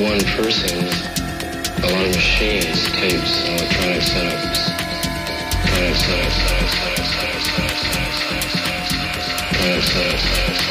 one person, a lot of machines, tapes, electronic setups, setups, setups, setups, setups, electronic setups.